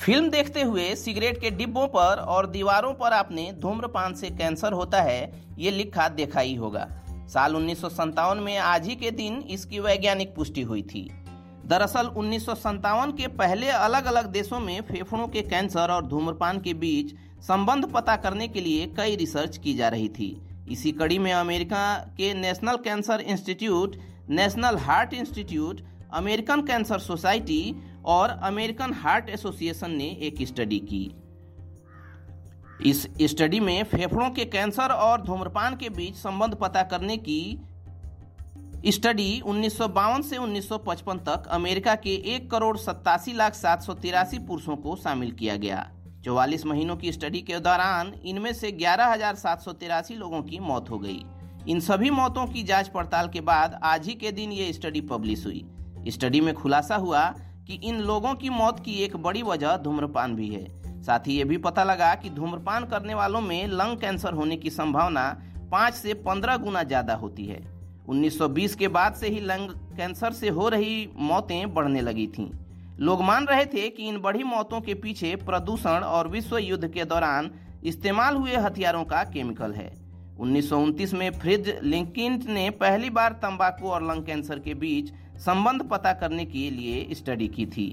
Film देखते हुए cigarette के डिब्बों पर और दीवारों पर आपने धूम्रपान से कैंसर होता है, ये लिखा देखा ही होगा। साल उन्नीस सौ सत्तावन में आज ही के दिन इसकी वैज्ञानिक पुष्टि हुई थी। दरअसल उन्नीस के पहले अलग अलग देशों में फेफड़ों के कैंसर और धूम्रपान के बीच संबंध पता करने के लिए कई रिसर्च की जा रही थी। इसी कड़ी में अमेरिका के National Cancer Institute, National Heart Institute American Cancer Society और अमेरिकन हार्ट एसोसिएशन ने एक स्टडी की। इस स्टडी में फेफड़ों के कैंसर और धूम्रपान के बीच संबंध पता करने की स्टडी उन्नीस से 1955 तक अमेरिका के एक करोड़ सत्तासी लाख सात सौ तिरासी पुरुषों को शामिल किया गया। चौवालीस महीनों की स्टडी के दौरान इनमें से ग्यारह हज़ार सात सौ तिरासी लोगों की मौत हो गई। इन सभी मौतों की जाँच पड़ताल के बाद आज ही के दिन ये स्टडी पब्लिश हुई। स्टडी में खुलासा हुआ कि इन लोगों की मौत की एक बड़ी वजह धूम्रपान भी है। साथ ही ये भी पता लगा कि धूम्रपान करने वालों में लंग कैंसर होने की संभावना पाँच से पंद्रह गुना ज़्यादा होती है। 1920 के बाद से ही लंग कैंसर से हो रही मौतें बढ़ने लगी थीं। लोग मान रहे थे कि इन बड़ी मौतों के पीछे प्रदूषण और विश्व युद्ध के दौरान इस्तेमाल हुए हथियारों का केमिकल है। उन्नीस में फ्रिज लिंकिन ने पहली बार तंबाकू और लंग कैंसर के बीच संबंध पता करने के लिए स्टडी की थी।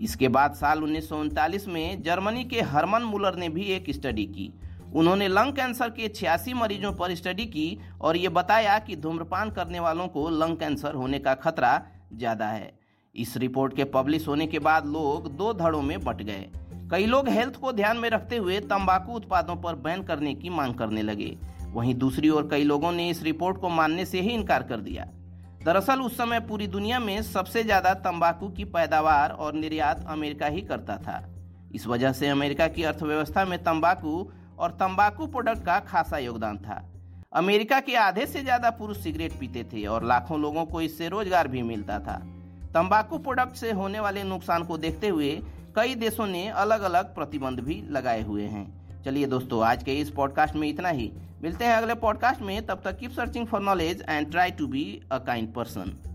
इसके बाद साल उन्नीस सौ उनतालीस में जर्मनी के हरमन मुलर ने भी एक स्टडी की। उन्होंने लंग कैंसर के छियासी मरीजों पर स्टडी की और ये बताया कि धूम्रपान करने वालों को लंग कैंसर होने का खतरा ज़्यादा है। इस रिपोर्ट के पब्लिश होने के बाद लोग दो धड़ों में बट गए। कई लोग हेल्थ को ध्यान में रखते हुए तंबाकू उत्पादों पर बैन करने की मांग करने लगे। वहीं दूसरी ओर कई लोगों ने इस रिपोर्ट को मानने से ही इनकार कर दिया। दरअसल, उस समय पूरी दुनिया में सबसे ज़्यादा तंबाकू की पैदावार और निर्यात अमेरिका ही करता था। इस वजह से अमेरिका की अर्थव्यवस्था में तंबाकू और तंबाकू प्रोडक्ट का खासा योगदान था। अमेरिका के आधे से ज़्यादा पुरुष सिगरेट पीते थे और लाखों लोगों को इससे रोज़गार भी मिलता था। तंबाकू प्रोडक्ट से होने वाले नुकसान को देखते हुए कई देशों ने अलग अलग प्रतिबंध भी लगाए हुए हैं। चलिए दोस्तों, आज के इस पॉडकास्ट में इतना ही। मिलते हैं अगले पॉडकास्ट में। तब तक keep searching for knowledge and try to be a kind person